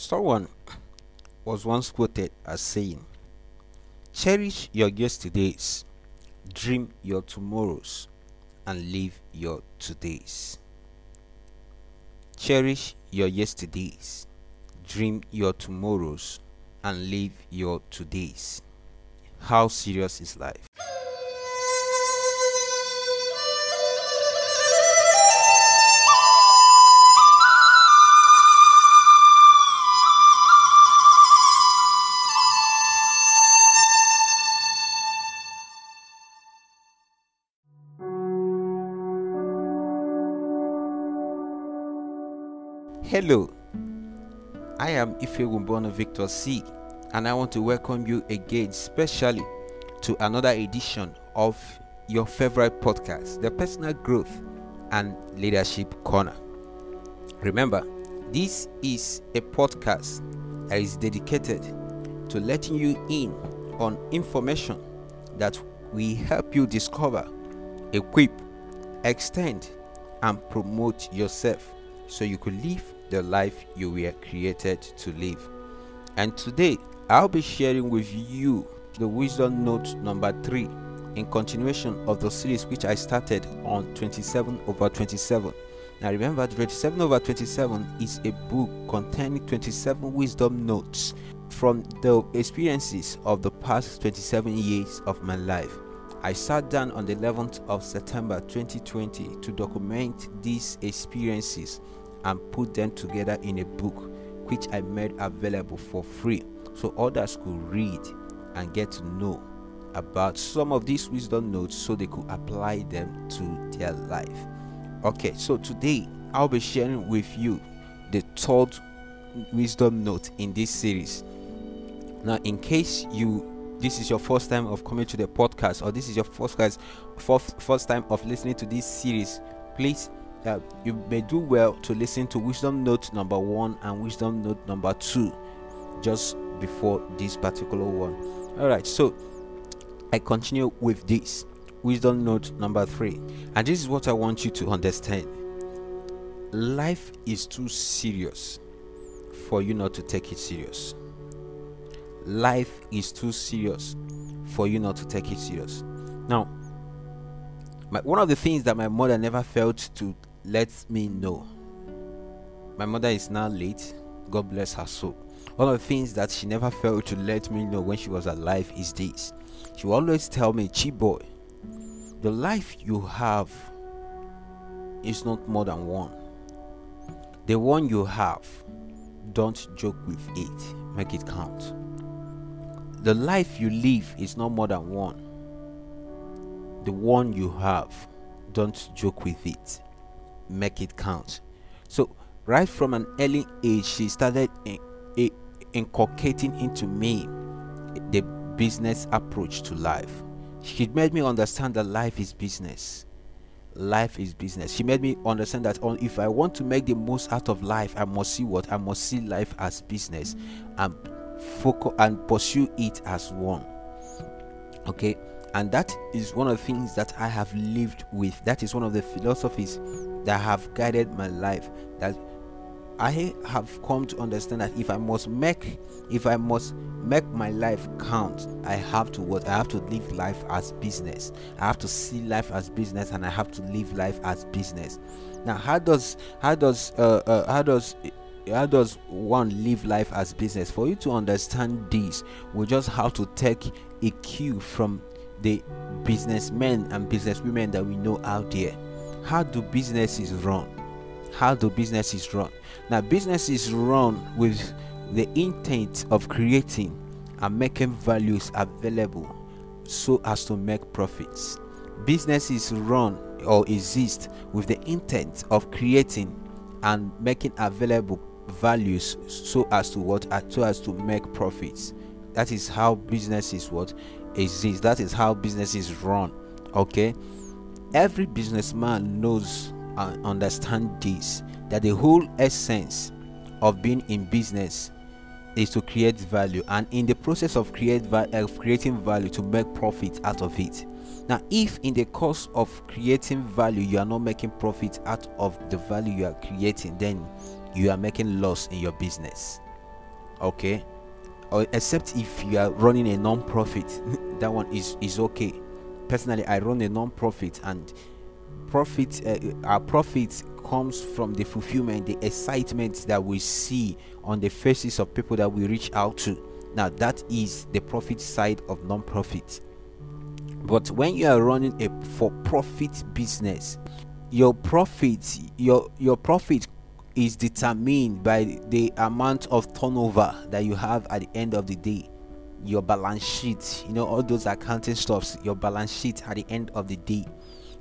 Someone was once quoted as saying, Cherish your yesterdays, dream your tomorrows, and live your todays. Cherish your yesterdays, dream your tomorrows, and live your todays. How serious is life? Hello, I am Ifewumbono Victor C, and I want to welcome you again, specially to another edition of your favorite podcast, the Personal Growth and Leadership Corner. Remember, this is a podcast that is dedicated to letting you in on information that will help you discover, equip, extend, and promote yourself so you could live the life you were created to live. And today, I'll be sharing with you the wisdom note number 3 in continuation of the series which I started on 27 over 27. Now remember, 27 over 27 is a book containing 27 wisdom notes from the experiences of the past 27 years of my life. I sat down on the 11th of September 2020 to document these experiences and put them together in a book which I made available for free so others could read and get to know about some of these wisdom notes so they could apply them to their life. Okay, so today I'll be sharing with you the third wisdom note in this series. Now, in case you this is your first time of coming to the podcast or this is your first guys first, first time of listening to this series, please you may do well to listen to wisdom note number one and wisdom note number two just before this particular one. All right, so I continue with this wisdom note number three, and this is what I want you to understand life is too serious for you not to take it serious. Life is too serious for you not to take it serious. Now, my, one of the things that my mother never failed to let me know. My mother is now late. God bless her soul. One of the things that she never failed to let me know when she was alive is this. She always tell me, Chi boy, the life you have is not more than one. The one you have, don't joke with it, make it count. The life you live is not more than one. The one you have, don't joke with it, make it count. So, right from an early age, she started in, in, inculcating into me the business approach to life. She made me understand that life is business. Life is business. She made me understand that if I want to make the most out of life, I must see what I must see life as business and focus and pursue it as one. Okay, and that is one of the things that I have lived with. That is one of the philosophies that have guided my life. That I have come to understand that if I must make, if I must make my life count, I have to what? I have to live life as business. I have to see life as business, and I have to live life as business. Now, how does how does uh, uh how does how does one live life as business? For you to understand this, we just have to take a cue from the businessmen and businesswomen that we know out there. How do businesses run? How do businesses run? Now, businesses run with the intent of creating and making values available so as to make profits. Businesses run or exist with the intent of creating and making available values so as to what uh, so as to make profits that is how businesses what exist that is how businesses run okay every businessman knows and understand this that the whole essence of being in business is to create value and in the process of create of creating value to make profit out of it. Now if in the course of creating value you are not making profit out of the value you are creating then you are making loss in your business. Okay? Or except if you are running a non-profit that one is is okay personally i run a non-profit and profit uh, our profit comes from the fulfillment the excitement that we see on the faces of people that we reach out to. Now that is the profit side of non-profit. But when you are running a for profit business your profit your your profit is determined by the amount of turnover that you have at the end of the day your balance sheet. You know all those accounting stuffs your balance sheet at the end of the day.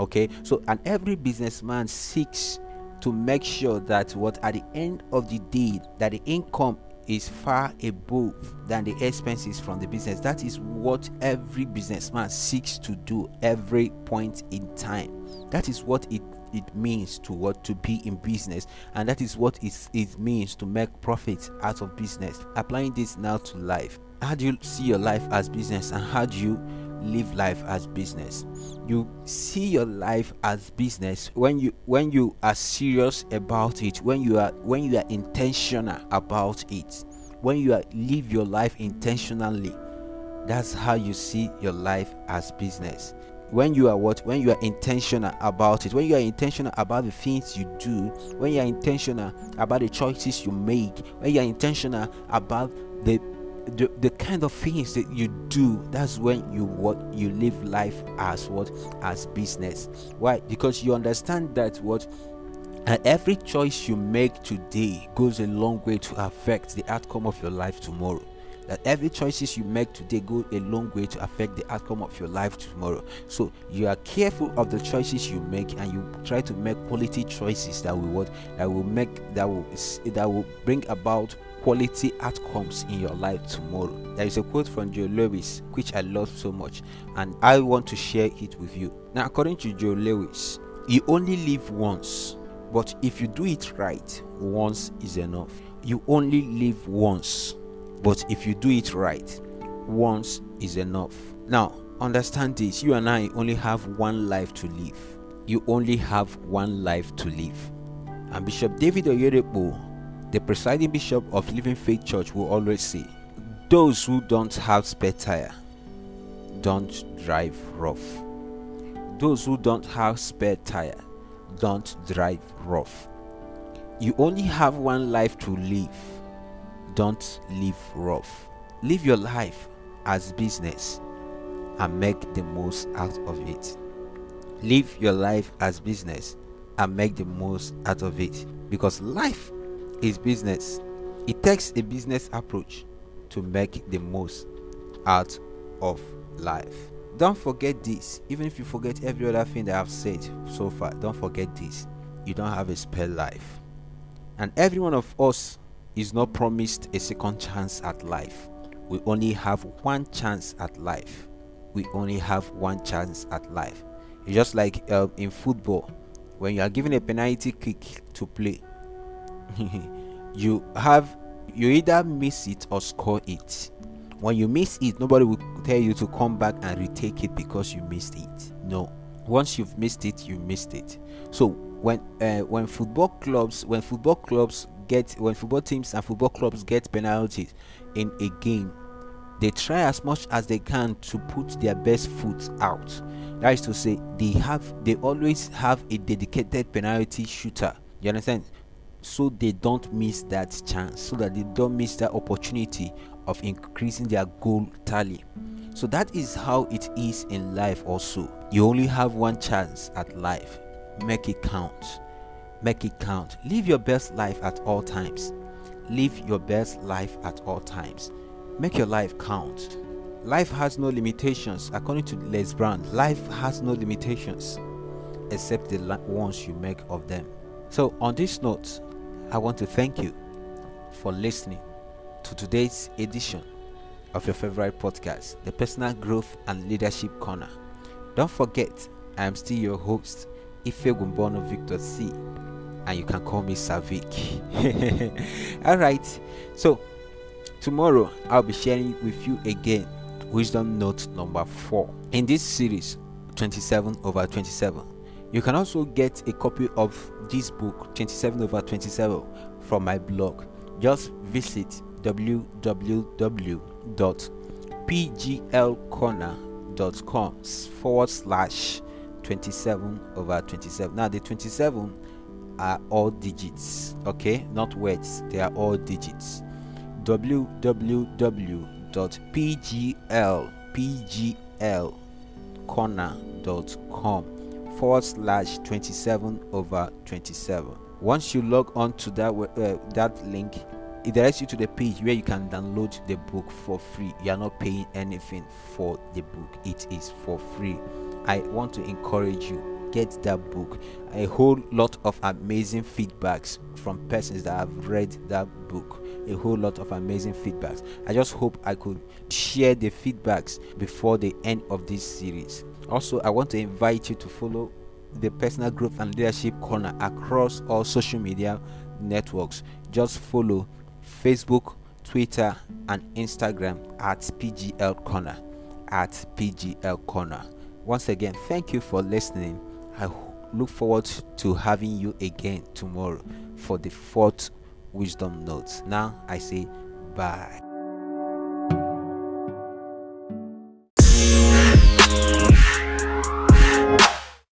Okay? So and every businessman seeks to make sure that what at the end of the day that the income is far above than the expenses from the business. That is what every businessman seeks to do every point in time. That is what it it means to what to be in business. And that is what it, it means to make profits out of business. Applying this now to life how do you see your life as business and how do you live life as business? You see your life as business when you when you are serious about it when you are when you are intentional about it. When you are live your life intentionally that's how you see your life as business. When you are what? When you are intentional about it. When you are intentional about the things you do when you are intentional about the choices you make when you are intentional about the the, the kind of things that you do that's when you what you live life as what? As business. Why? Because you understand that what? And every choice you make today goes a long way to affect the outcome of your life tomorrow that every choices you make today go a long way to affect the outcome of your life tomorrow so you are careful of the choices you make and you try to make quality choices that will what that will make that will that will bring about quality outcomes in your life tomorrow. There is a quote from Joe Louis which I love so much and I want to share it with you. Now, according to Joe Louis, you only live once, but if you do it right, once is enough. You only live once, but if you do it right, once is enough. Now, understand this you and I only have one life to live. You only have one life to live. And Bishop David Oyedepo the presiding bishop of Living Faith Church will always say, Those who don't have spare tire don't drive rough. Those who don't have spare tire don't drive rough. You only have one life to live. Don't live rough. Live your life as business and make the most out of it. Live your life as business and make the most out of it because life is business. It takes a business approach to make the most out of life. Don't forget this, even if you forget every other thing that I've said so far, don't forget this. You don't have a spare life. And every one of us is not promised a second chance at life. We only have one chance at life. We only have one chance at life. It's just like uh, in football, when you are given a penalty kick to play, you have you either miss it or score it when you miss it nobody will tell you to come back and retake it because you missed it no once you've missed it you missed it so when uh, when football clubs when football clubs get when football teams and football clubs get penalties in a game they try as much as they can to put their best foot out. That is to say they have they always have a dedicated penalty shooter. You understand? So they don't miss that chance. So that they don't miss that opportunity of increasing their goal tally. So that is how it is in life also. You only have one chance at life. Make it count make it count. Live your best life at all times. Live your best life at all times. Make your life count. Life has no limitations according to les brown. Life has no limitations except the ones you make of them. So on this note I want to thank you for listening to today's edition of your favorite podcast, the Personal Growth and Leadership Corner. Don't forget, I am still your host, Ife Gumbono Victor C, and you can call me Savik. All right, so tomorrow I'll be sharing with you again wisdom note number four in this series 27 over 27 you can also get a copy of this book 27 over 27 from my blog. Just visit www.pglcorner.com forward slash 27 over 27. Now, the 27 are all digits, okay, not words, they are all digits. www.pglpglcorner.com forward slash 27 over 27 once you log on to that uh, that link it directs you to the page where you can download the book for free. You are not paying anything for the book. It is for free i want to encourage you get that book. A whole lot of amazing feedbacks from persons that have read that book. A whole lot of amazing feedbacks. I just hope i could share the feedbacks before the end of this series. Also i want to invite you to follow the personal growth and leadership corner across all social media networks. Just follow facebook twitter and instagram at pgl corner at pgl corner once again thank you for listening. I look forward to having you again tomorrow for the fourth wisdom notes. Now i say bye